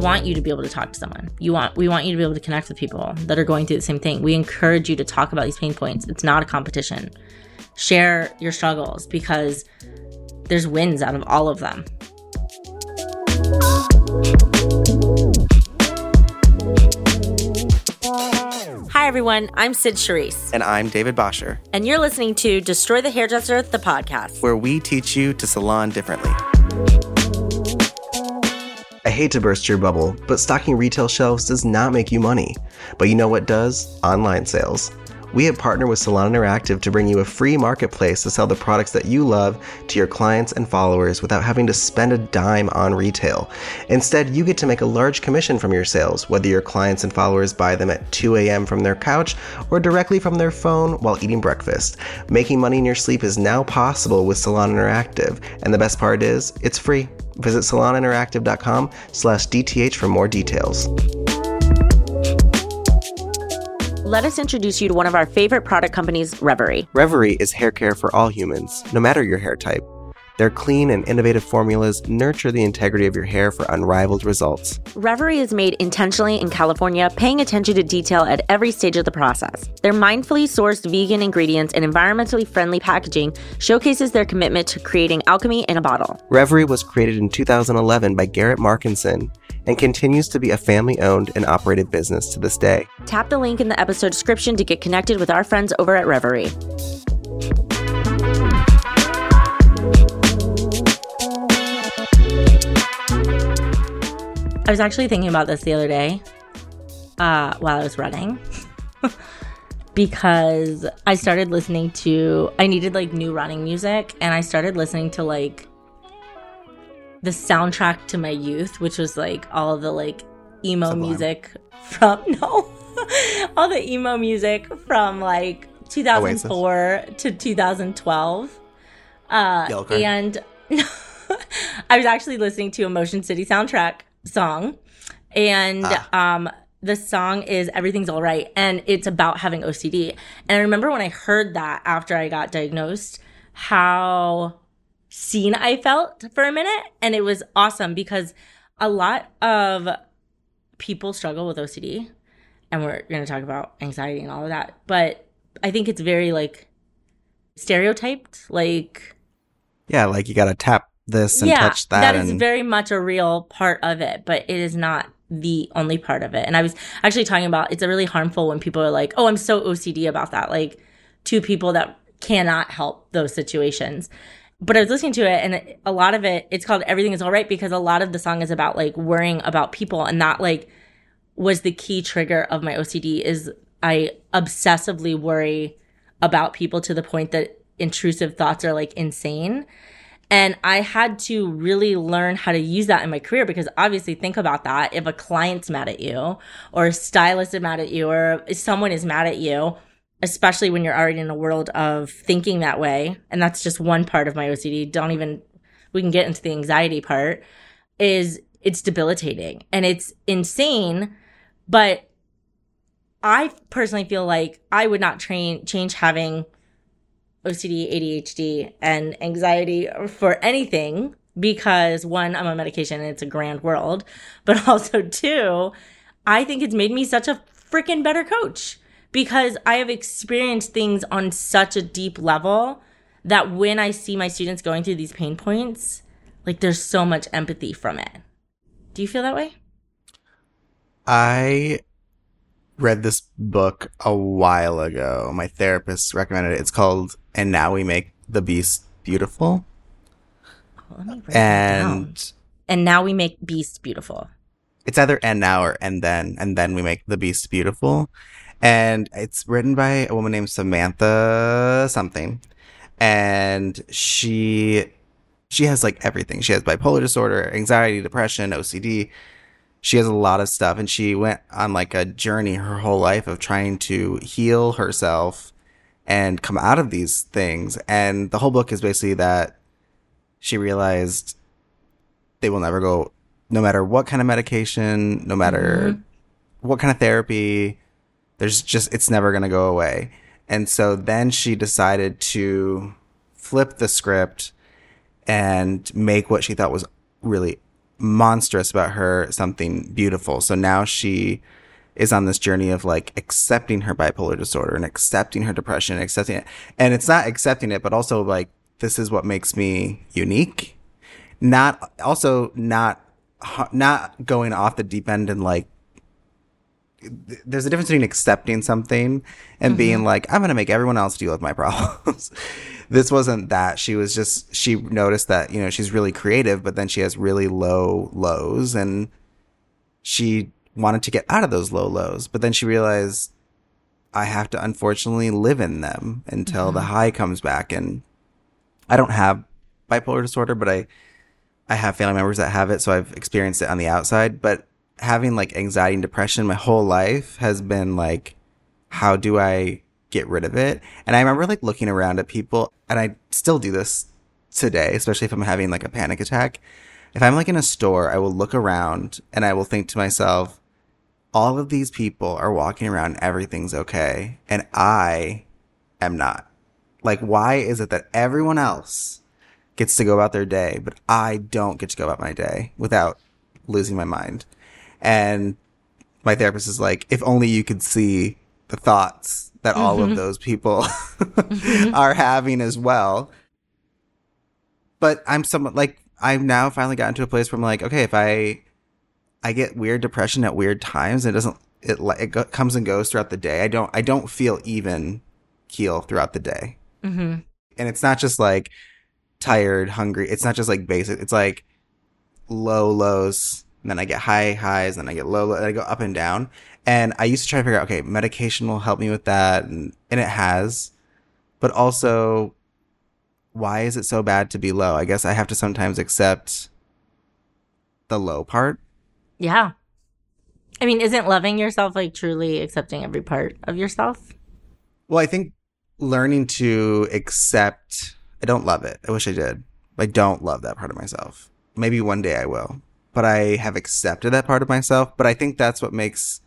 want you to be able to talk to someone. You want we want you to be able to connect with people that are going through the same thing. We encourage you to talk about these pain points. It's not a competition. Share your struggles because there's wins out of all of them. Hi, everyone. I'm Sid Charisse. And I'm David Bosher. And you're listening to Destroy the Hairdresser, the podcast, where we teach you to salon differently. I hate to burst your bubble, but stocking retail shelves does not make you money. But you know what does? Online sales we have partnered with Salon Interactive to bring you a free marketplace to sell the products that you love to your clients and followers without having to spend a dime on retail. Instead, you get to make a large commission from your sales, whether your clients and followers buy them at 2 a.m. from their couch or directly from their phone while eating breakfast. Making money in your sleep is now possible with Salon Interactive, and the best part is, it's free. Visit saloninteractive.com slash DTH for more details let us introduce you to one of our favorite product companies, Reverie. Reverie is hair care for all humans, no matter your hair type. Their clean and innovative formulas nurture the integrity of your hair for unrivaled results. Reverie is made intentionally in California, paying attention to detail at every stage of the process. Their mindfully sourced vegan ingredients and environmentally friendly packaging showcases their commitment to creating alchemy in a bottle. Reverie was created in 2011 by Garrett Markinson and continues to be a family owned and operated business to this day. Tap the link in the episode description to get connected with our friends over at Reverie. I was actually thinking about this the other day uh, while I was running. because I started listening to I needed like new running music and I started listening to like the soundtrack to my youth, which was like all the like emo Sublime. music from no, all the emo music from like 2004 Oasis. to 2012. Uh, and I was actually listening to a Motion City soundtrack song, and ah. um, the song is Everything's All Right, and it's about having OCD. And I remember when I heard that after I got diagnosed, how seen I felt for a minute. And it was awesome because a lot of people struggle with OCD. And we're going to talk about anxiety and all of that. But I think it's very like stereotyped. Like, yeah, like you got to tap this and yeah, touch that. That and... very much a real part of it, but it is not the only part of it. And I was actually talking about it's a really harmful when people are like, oh, I'm so OCD about that. Like, two people that cannot help those situations but I was listening to it and a lot of it, it's called Everything is All Right because a lot of the song is about like worrying about people and that like was the key trigger of my OCD is I obsessively worry about people to the point that intrusive thoughts are like insane. And I had to really learn how to use that in my career because obviously think about that. If a client's mad at you or a stylist is mad at you or someone is mad at you, especially when you're already in a world of thinking that way. And that's just one part of my OCD. Don't even, we can get into the anxiety part, is it's debilitating and it's insane. But I personally feel like I would not train, change having OCD, ADHD, and anxiety for anything because one, I'm on medication and it's a grand world. But also, two, I think it's made me such a freaking better coach because I have experienced things on such a deep level that when I see my students going through these pain points, like there's so much empathy from it. Do you feel that way? I read this book a while ago. My therapist recommended it. It's called And Now We Make the Beast Beautiful. And and now we make beast beautiful. It's either and now or and then and then we make the beast beautiful and it's written by a woman named Samantha something, and she she has like everything. She has bipolar disorder, anxiety, depression, OCD. She has a lot of stuff, and she went on like a journey her whole life of trying to heal herself and come out of these things. And the whole book is basically that she realized they will never go, no matter what kind of medication, no matter mm-hmm. what kind of therapy, there's just, it's never going to go away. And so then she decided to flip the script and make what she thought was really monstrous about her something beautiful. So now she is on this journey of like accepting her bipolar disorder and accepting her depression and accepting it. And it's not accepting it, but also like, this is what makes me unique. Not also not, not going off the deep end and like, there's a difference between accepting something and being mm-hmm. like, I'm going to make everyone else deal with my problems. this wasn't that. She was just, she noticed that, you know, she's really creative, but then she has really low lows and she wanted to get out of those low lows. But then she realized I have to unfortunately live in them until the mm-hmm. high comes back. And I don't have bipolar disorder, but I, I have family members that have it. So I've experienced it on the outside, but having like anxiety and depression my whole life has been like, how do I get rid of it? And I remember like looking around at people and I still do this today, especially if I'm having like a panic attack. If I'm like in a store, I will look around and I will think to myself, all of these people are walking around, everything's okay. And I am not. Like, why is it that everyone else gets to go about their day, but I don't get to go about my day without losing my mind? And my therapist is like, if only you could see the thoughts that all of those people are having as well. But I'm somewhat like, I've now finally gotten to a place where I'm like, okay, if I, I get weird depression at weird times, it doesn't, it, it go, comes and goes throughout the day. I don't, I don't feel even keel throughout the day. Mm-hmm. And it's not just like tired, hungry. It's not just like basic. It's like low lows, and then I get high highs, and I get low, low, and I go up and down. And I used to try to figure out, okay, medication will help me with that, and, and it has. But also, why is it so bad to be low? I guess I have to sometimes accept the low part. Yeah. I mean, isn't loving yourself like truly accepting every part of yourself? Well, I think learning to accept, I don't love it. I wish I did. I don't love that part of myself. Maybe one day I will, but I have accepted that part of myself. But I think that's what makes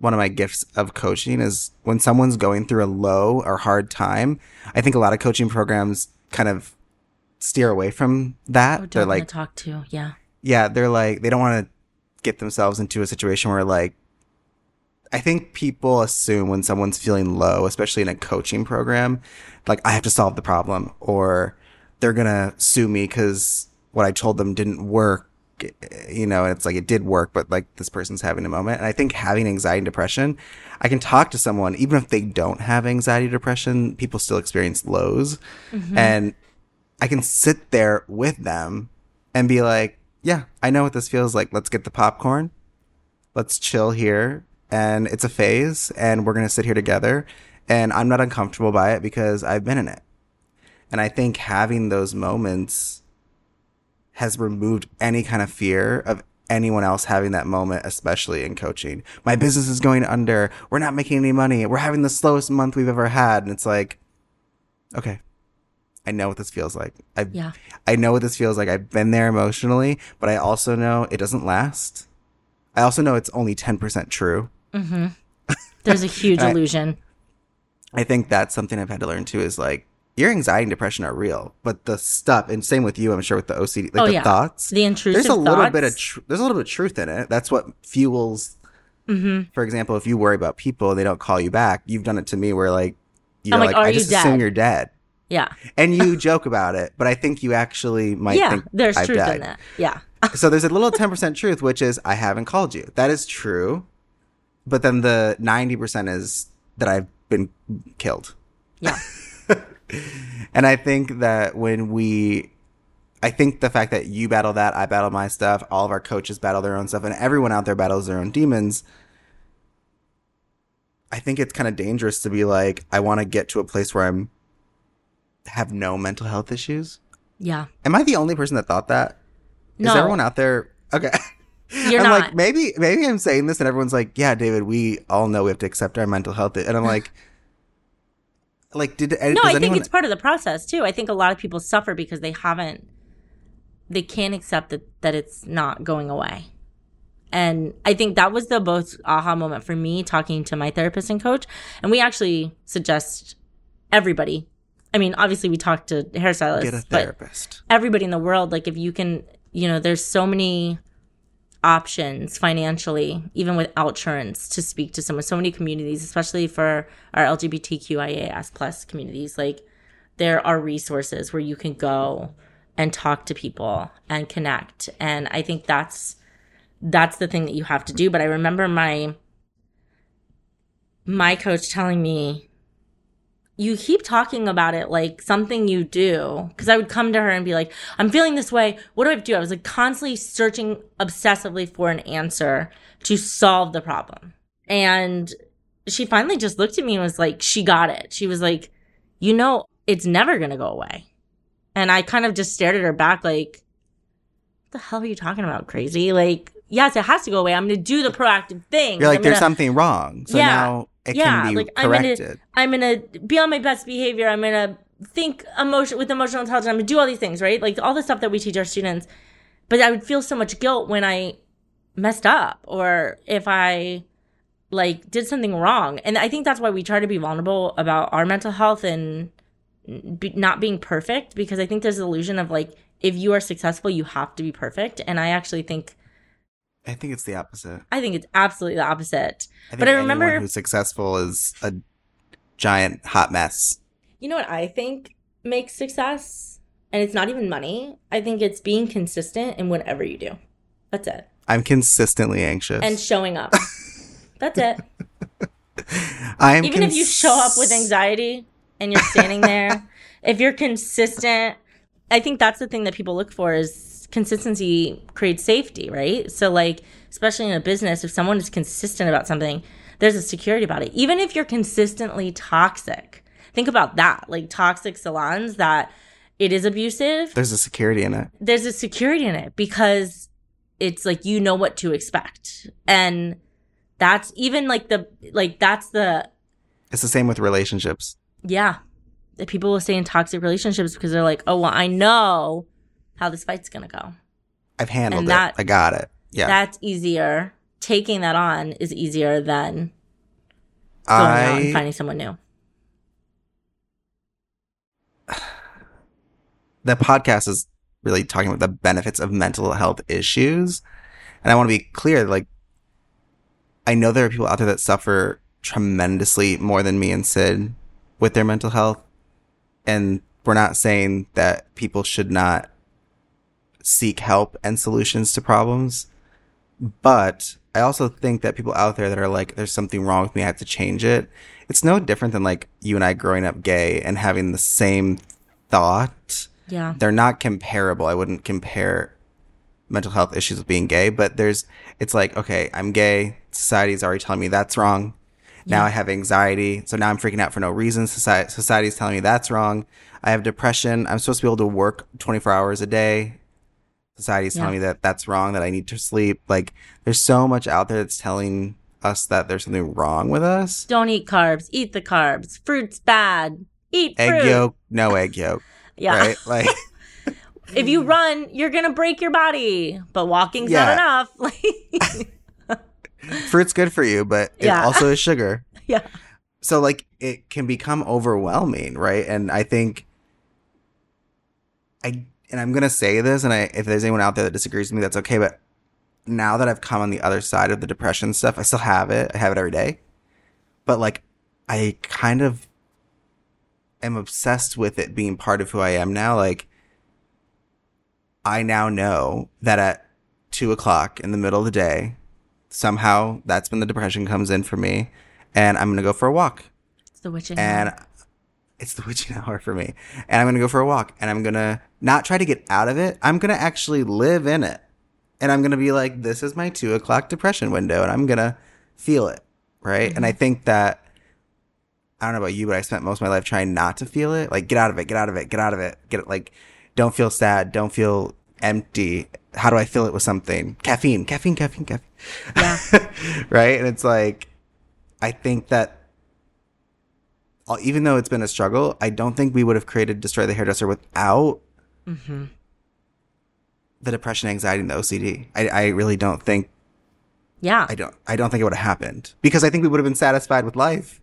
one of my gifts of coaching is when someone's going through a low or hard time. I think a lot of coaching programs kind of steer away from that. Oh, They're don't want like, talk to. Yeah. yeah, they're like, they don't want to get themselves into a situation where like, I think people assume when someone's feeling low, especially in a coaching program, like I have to solve the problem or they're going to sue me because what I told them didn't work. You know, it's like it did work, but like this person's having a moment. And I think having anxiety and depression, I can talk to someone, even if they don't have anxiety or depression, people still experience lows. Mm-hmm. And I can sit there with them and be like, yeah, I know what this feels like. Let's get the popcorn. Let's chill here. And it's a phase and we're going to sit here together. And I'm not uncomfortable by it because I've been in it. And I think having those moments has removed any kind of fear of anyone else having that moment, especially in coaching. My business is going under. We're not making any money. We're having the slowest month we've ever had. And it's like, okay, I know what this feels like. I Yeah. I know what this feels like. I've been there emotionally, but I also know it doesn't last. I also know it's only 10% true. Mm-hmm. There's a huge I- illusion. I think that's something I've had to learn too is like your anxiety and depression are real, but the stuff and same with you, I'm sure with the OCD, like Oh, the yeah. thoughts. The intrusive there's a little bit of tr- there's a little bit of truth in it. That's what fuels. Mm-hmm. For example, if you worry about people and they don't call you back, you've done it to me where like you're I'm like, like, "Are I you just assume dead?" you're dead, Yeah. and you joke about it, but I think you actually might yeah. think There's I've truth died. in that. Yeah. so there's a little 10% truth, which is I haven't called you. That is true. But then the 90% is that I've been killed. Yeah. And I think that when we, I think the fact that you battle that, I battle my stuff, all of our coaches battle their own stuff, and everyone out there battles their own demons. I think it's kind of dangerous to be like, I want to get to a place where I'm, have no mental health issues. Yeah. Am I the only person that thought that? Is No. everyone out there? Okay. You're I'm not. like, maybe, maybe I'm saying this and everyone's like, yeah, David, we all know we have to accept our mental health. And I'm like, like, did, uh, no, does I think it's part of the process too. I think a lot of people suffer because they haven't, they can't accept that, that it's not going away. And I think that was the most aha moment for me talking to my therapist and coach. And we actually suggest everybody. I mean, obviously we talk to hairstylists, get a but therapist? everybody in the world, like if you can, you know, there's so many options financially, even without insurance, to speak to someone. So many communities, especially for our LGBTQIAS plus communities, like there are resources where you can go and talk to people and connect. And I think that's that's the thing that you have to do. But I remember my my coach telling me you keep talking about it like something you do. Cause I would come to her and be like, I'm feeling this way. What do I do? I was like constantly searching obsessively for an answer to solve the problem. And she finally just looked at me and was like, she got it. She was like, you know, it's never going to go away. And I kind of just stared at her back like, what the hell are you talking about? Crazy? Like, yes, it has to go away. I'm going to do the proactive thing. You're like, I'm there's gonna- something wrong. So Yeah. now it can be I'm gonna corrected. I'm gonna be on my best behavior. I'm gonna think emotion with emotional intelligence. I'm gonna do all these things, right? Like all the stuff that we teach our students. But I would feel so much guilt when I messed up or if I like did something wrong. And I think that's why we try to be vulnerable about our mental health and be, not being perfect because I think there's an illusion of like if you are successful, you have to be perfect. And I actually think I think it's the opposite. I think it's absolutely the opposite. I But I remember- who's successful is a giant hot mess. You know what I think makes success? And it's not even money. I think it's being consistent in whatever you do. That's it. I'm consistently anxious. And showing up. That's it. I'm Even if you show up with anxiety and you're standing there, if you're consistent, I think that's the thing that people look for is consistency creates safety, right? So like especially in a business, if someone is consistent about something, there's a security about it. Even if you're consistently toxic. Think about that. Like toxic salons that it is abusive. There's a security in it. there's a security in it because it's like you know what to expect and that's even like the like that's the It's the same with relationships. yeah people will stay in toxic relationships because they're like oh well i know how this fight's gonna go I've handled And it. that- I got it. Yeah. that's easier taking that on is easier than going out and finding someone new the podcast is really talking about the benefits of mental health issues. And I want to be clear, like, I know there are people out there that suffer tremendously more than me and Sid with their mental health. And we're not saying that people should not seek help and solutions to problems. But I also think that people out there that are like, there's something wrong with me, I have to change it. It's no different than like you and I growing up gay and having the same thought yeah they're not comparable. I wouldn't compare mental health issues with being gay, but there's it's like, okay, I'm gay. Society's already telling me that's wrong. Now Yeah. I have anxiety, so now I'm freaking out for no reason. Society society's telling me that's wrong. I have depression. I'm supposed to be able to work 24 hours a day. Society's telling Yeah. me that that's wrong, that I need to sleep. Like there's so much out there that's telling us that there's something wrong with us. don't eat carbs eat the carbs fruit's bad eat Egg fruit yolk, no egg yolk, yeah right? Like if you run, you're gonna break your body. But walking's Yeah. not enough. Like, fruit's good for you, but it Yeah. also is sugar. yeah, so like it can become overwhelming right and i think i and i'm gonna say this and i if there's anyone out there that disagrees with me that's okay but now that i've come on the other side of the depression stuff i still have it i have it every day but like i kind of am obsessed with it being part of who i am now like i now know that at two o'clock in the middle of the day somehow that's when the depression comes in for me and i'm gonna go for a walk it's the witching. and hour. It's the witching hour for me. And I'm gonna go for a walk, and I'm gonna not try to get out of it. I'm gonna actually live in it, and I'm gonna be like, this is my two o'clock depression window, and I'm gonna feel it, right? And I mm-hmm. think that I don't know about you, but I spent most of my life trying not to feel it. Like, get out of it, get out of it, get out of it, get it. Like, don't feel sad, don't feel empty. How do I fill it with something? Caffeine, caffeine, caffeine, caffeine. Yeah. right? And it's like, I think that even though it's been a struggle, I don't think we would have created Destroy the Hairdresser without hmm the depression, anxiety, and the OCD. I, I really don't think yeah, I don't I don't think it would have happened because I think we would have been satisfied with life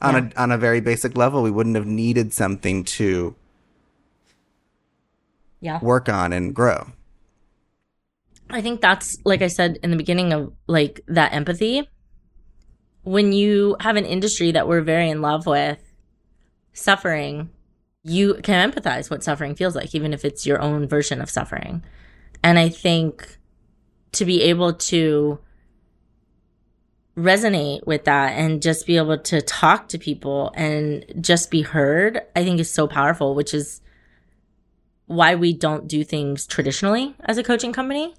on a on a very basic level. We wouldn't have needed something to yeah. work on and grow. I think that's like I said in the beginning of like that empathy. When you have an industry that we're very in love with suffering, you can empathize what suffering feels like, even if it's your own version of suffering. And I think to be able to resonate with that and just be able to talk to people and just be heard, I think is so powerful, which is why we don't do things traditionally as a coaching company.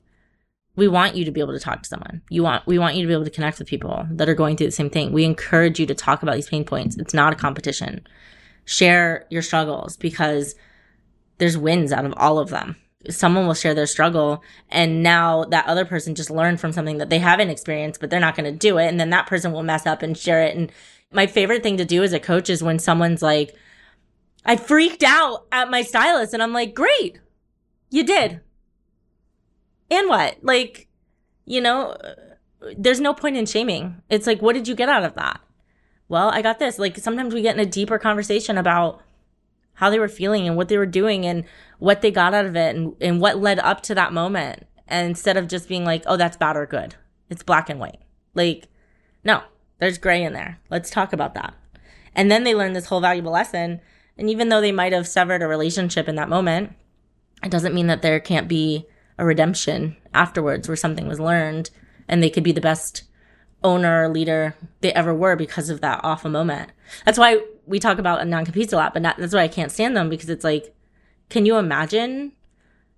We want you to be able to talk to someone. You want we want you to be able to connect with people that are going through the same thing. We encourage you to talk about these pain points. It's not a competition. Share your struggles because there's wins out of all of them. Someone will share their struggle and now that other person just learned from something that they haven't experienced, but they're not going to do it. And then that person will mess up and share it. And my favorite thing to do as a coach is when someone's like, I freaked out at my stylist and I'm like, great, you did. And what? Like, you know, there's no point in shaming. It's like, what did you get out of that? Well, I got this. Like, sometimes we get in a deeper conversation about how they were feeling and what they were doing and what they got out of it and, and what led up to that moment. And instead of just being like, oh, that's bad or good, it's black and white. Like, no, there's gray in there. Let's talk about that. And then they learn this whole valuable lesson and even though they might have severed a relationship in that moment, it doesn't mean that there can't be a redemption afterwards where something was learned and they could be the best owner or leader they ever were because of that awful moment. That's why we talk about non-competes a lot, but not, that's why I can't stand them because it's like, can you imagine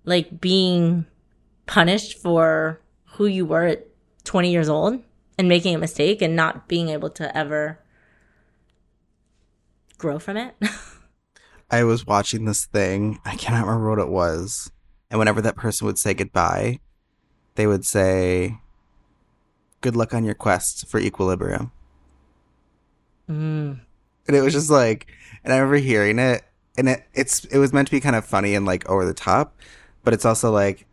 like being punished for who you were at 20 years old and making a mistake and not being able to ever grow from it? I was watching this thing. I cannot remember what it was. And whenever that person would say goodbye, they would say, Good luck on your quest for equilibrium. Mm. And it was just like, and I remember hearing it, and it, it's it was meant to be kind of funny and like over the top, but it's also like,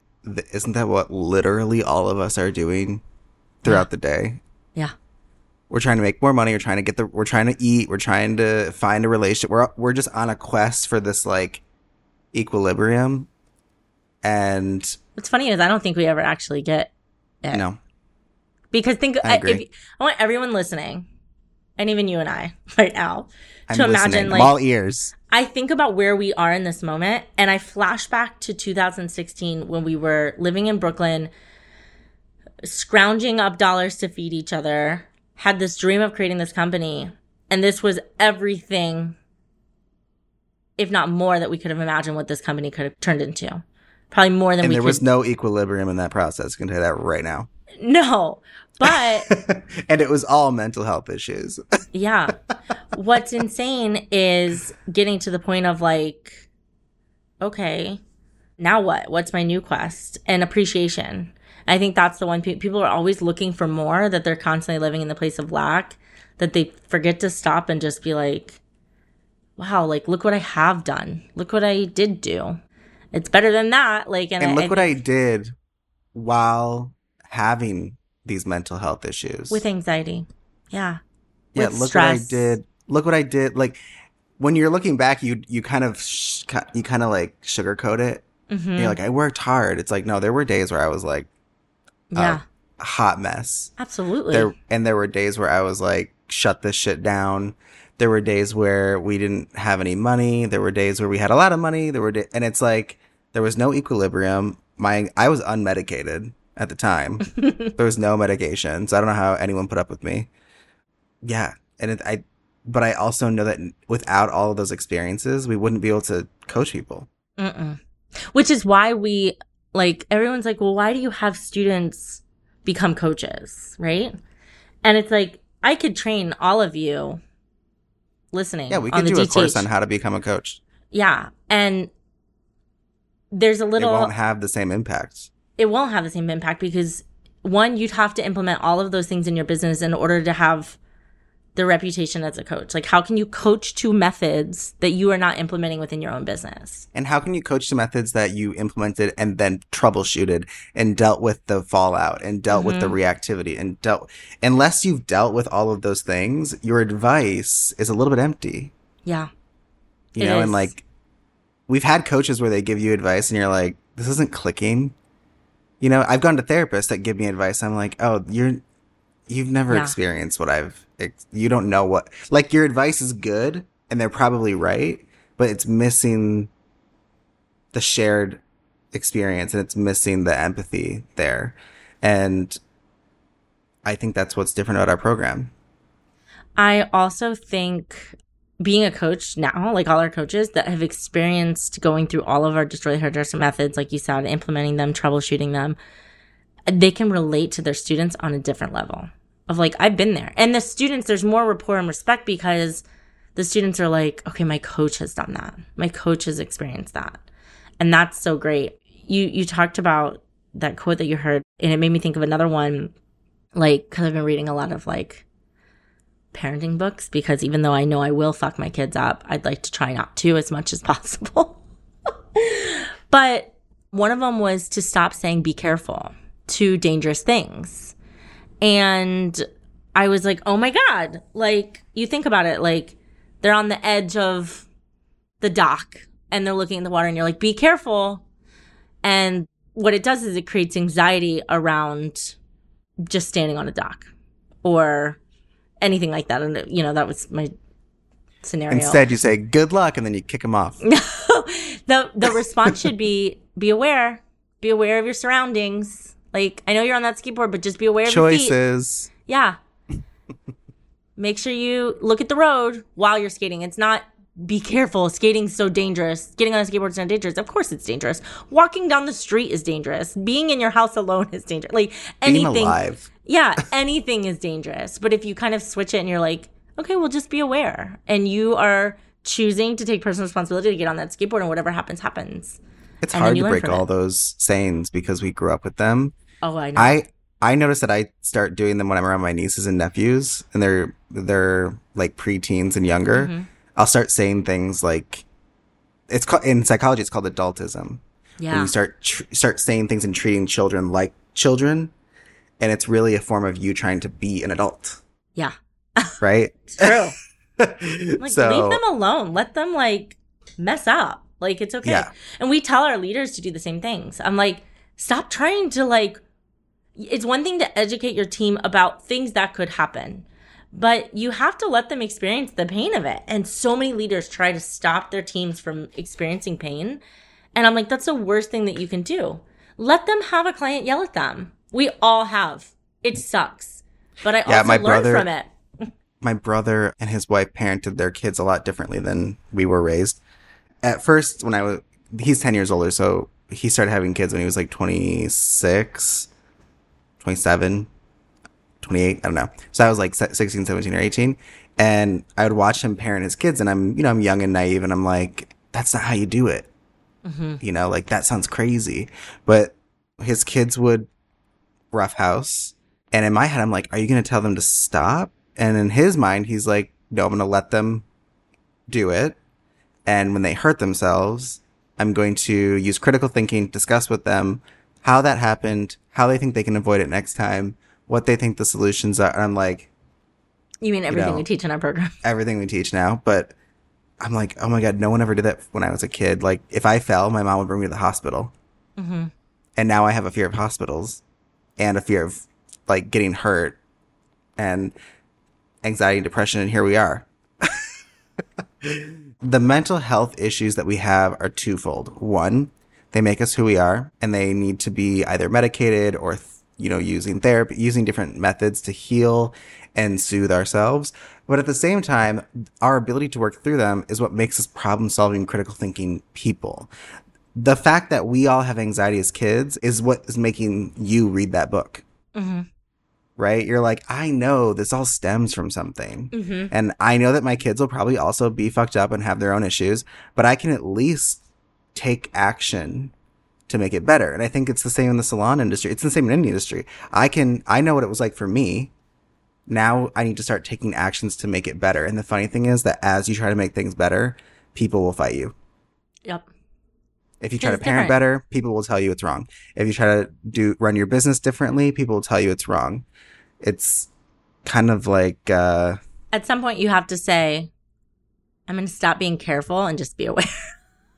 isn't that what literally all of us are doing throughout Yeah. the day? Yeah. we're trying to make more money we're trying to get the we're trying to eat we're trying to find a relationship we're we're just on a quest for this like equilibrium and What's funny is I don't think we ever actually get it. you know Because think I I, if, I want everyone listening, and even you and I right now, i'm to imagine listening like I'm all ears I think about where we are in this moment, and I flash back to 2016 when we were living in Brooklyn, scrounging up dollars to feed each other, had this dream of creating this company, and this was everything, if not more, that we could have imagined what this company could have turned into. Probably more than and we there could. was no equilibrium in that process i can tell you that right now no, but and it was all mental health issues Yeah. What's insane is getting to the point of like, okay, now what? What's my new quest? And appreciation. I think that's the one pe- people are always looking for more, that they're constantly living in the place of lack, that they forget to stop and just be like, wow, like, look what I have done. Look what I did do. It's better than that. Like, and, and look I what i did while having these mental health issues with anxiety. Yeah. yeah with look what i did look what i did like when you're looking back you you kind of sh- you kind of like sugarcoat it hmm you're like i worked hard it's like no there were days where i was like yeah. a hot mess absolutely. there and there were days where i was like shut this shit down there were days where we didn't have any money there were days where we had a lot of money there were da- and it's like there was no equilibrium my i was unmedicated at the time there was no medication so i don't know how anyone put up with me yeah and it, i but i also know that without all of those experiences we wouldn't be able to coach people Mm-mm. Which is why we like everyone's like, well, why do you have students become coaches, right? And it's like I could train all of you listening. yeah we could do a DTH. course on how to become a coach Yeah, and there's a little. it won't have the same impact it won't have the same impact because one, you'd have to implement all of those things in your business in order to have the reputation as a coach. Like, how can you coach to methods that you are not implementing within your own business? And how can you coach the methods that you implemented and then troubleshooted and dealt with the fallout and dealt with the mm-hmm. reactivity and dealt unless you've dealt with all of those things, your advice is a little bit empty. Yeah. You know, is. and like we've had coaches where they give you advice and you're like, this isn't clicking. You know, I've gone to therapists that give me advice. I'm like, oh, you're, you've never Yeah. experienced what I've, ex- you don't know what, like your advice is good and they're probably right, but it's missing the shared experience and it's missing the empathy there. And I think that's what's different about our program. I also think being a coach now, like all our coaches that have experienced going through all of our destroy hairdresser methods, like you said, implementing them, troubleshooting them, they can relate to their students on a different level of like, I've been there. And the students, there's more rapport and respect because the students are like, okay, my coach has done that. My coach has experienced that. And that's so great. You, you talked about that quote that you heard and it made me think of another one, like, cause I've been reading a lot of like, parenting books because even though I know I will fuck my kids up, I'd like to try not to as much as possible. but one of them was to stop saying be careful to dangerous things. And I was like, oh my God. Like, you think about it, like, they're on the edge of the dock and they're looking at the water and you're like, be careful. And what it does is it creates anxiety around just standing on a dock or anything like that. And, you know, that was my scenario. Instead, you say good luck and then you kick them off. the the response should be be aware. Be aware of your surroundings. Like I know you're on that skateboard, but just be aware of your feet. Choices. Yeah. Make sure you look at the road while you're skating. It's not be careful. Skating's so dangerous. Getting on a skateboard is not dangerous. Of course it's dangerous. Walking down the street is dangerous. Being in your house alone is dangerous. Like Being anything alive. yeah, anything is dangerous. But if you kind of switch it and you're like, okay, well, just be aware. And you are choosing to take personal responsibility to get on that skateboard and whatever happens, happens. It's And hard to break all it. those sayings because we grew up with them. Oh, I know. I I notice that I start doing them when I'm around my nieces and nephews, and they're they're like preteens and younger. Mm-hmm. I'll start saying things like, "It's called in psychology. It's called adultism." Yeah. When you start tr- start saying things and treating children like children, and it's really a form of you trying to be an adult, yeah. right? It's true. Like, so leave them alone. Let them, like, mess up. Like, it's okay. Yeah. And we tell our leaders to do the same things. I'm like, stop trying to, like, it's one thing to educate your team about things that could happen, but you have to let them experience the pain of it. And so many leaders try to stop their teams from experiencing pain. And I'm like, that's the worst thing that you can do. Let them have a client yell at them. We all have. It sucks. But I Yeah, also my learn brother- from it. my brother and his wife parented their kids a lot differently than we were raised. At first, when I was, he's 10 years older, so he started having kids when he was like 26, 27, 28, I don't know. So I was like se- 16, 17, or 18. And I would watch him parent his kids, and I'm, you know, I'm young and naive, and I'm like, that's not how you do it. Mm-hmm. You know, like that sounds crazy. But his kids would roughhouse. And in my head, I'm like, are you going to tell them to stop? And in his mind, he's like, no, I'm going to let them do it. And when they hurt themselves, I'm going to use critical thinking, discuss with them how that happened, how they think they can avoid it next time, what they think the solutions are. And I'm like, You mean everything know. we teach in our program? everything we teach now. But I'm like, oh my God, no one ever did that when I was a kid. Like, if I fell, my mom would bring me to the hospital. Mm-hmm. And now I have a fear of hospitals and a fear of like getting hurt and anxiety and depression. And here we are. the mental health issues that we have are twofold. One, they make us who we are and they need to be either medicated or, you know, using therapy, using different methods to heal and soothe ourselves. But at the same time, our ability to work through them is what makes us problem solving, critical thinking people. The fact that we all have anxiety as kids is what is making you read that book. Right? You're like, I know this all stems from something. Mm-hmm. And I know that my kids will probably also be fucked up and have their own issues, but I can at least take action to make it better. And I think it's the same in the salon industry. It's the same in any industry. I can, I know what it was like for me. Now I need to start taking actions to make it better. And the funny thing is that as you try to make things better, people will fight you. Yep. If you try to parent different. better, people will tell you it's wrong. If you try to do run your business differently, people will tell you it's wrong. It's kind of like uh At some point, you have to say, I'm going to stop being careful and just be aware.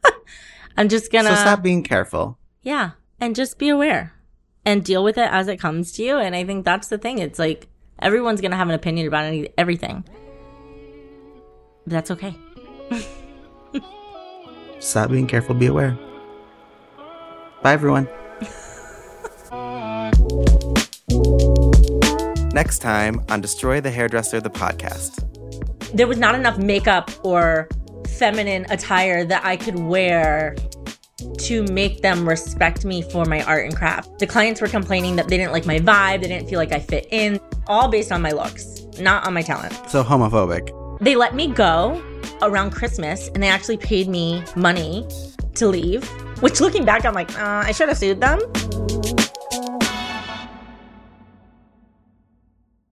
I'm just going to, so stop being careful. Yeah, and just be aware. and deal with it as it comes to you. And I think that's the thing. It's like everyone's going to have an opinion about any, everything. But that's okay. Stop being careful, be aware. Bye, everyone. Next time on Destroy the Hairdresser, the podcast. There was not enough makeup or feminine attire that I could wear to make them respect me for my art and craft. The clients were complaining that they didn't like my vibe, they didn't feel like I fit in, all based on my looks, not on my talent. So homophobic. They let me go around Christmas and they actually paid me money to leave, which looking back, I'm like, uh, I should have sued them.